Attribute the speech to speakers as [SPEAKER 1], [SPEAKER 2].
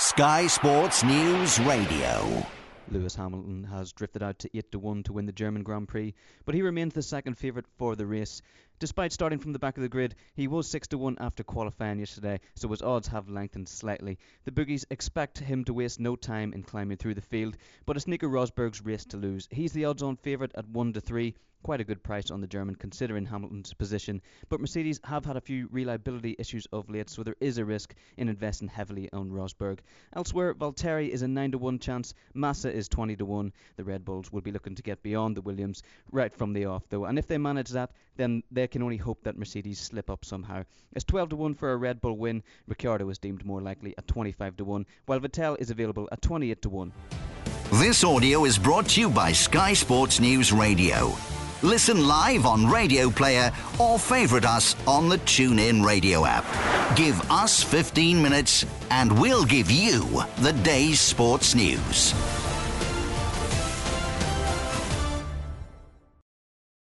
[SPEAKER 1] Sky Sports News Radio.
[SPEAKER 2] Lewis Hamilton has drifted out to 8 to 1 to win the German Grand Prix, but he remains the second favourite for the race. Despite starting from the back of the grid, he was 6 to 1 after qualifying yesterday, so his odds have lengthened slightly. The bookies expect him to waste no time in climbing through the field, but it's Nico Rosberg's race to lose. He's the odds on favourite at 1 to 3, quite a good price on the German considering Hamilton's position. But Mercedes have had a few reliability issues of late, so there is a risk in investing heavily on Rosberg. Elsewhere, Valtteri is a 9 to 1 chance, Massa is 20 to 1. The Red Bulls will be looking to get beyond the Williams right from the off, though, and if they manage that, then they can only hope that Mercedes slip up somehow. It's 12 to 1 for a Red Bull win. Ricciardo is deemed more likely at 25 to 1, while Vettel is available at 28 to 1.
[SPEAKER 1] This audio is brought to you by Sky Sports News Radio. Listen live on Radioplayer or favorite us on the TuneIn Radio app. Give us 15 minutes and we'll give you the day's sports news.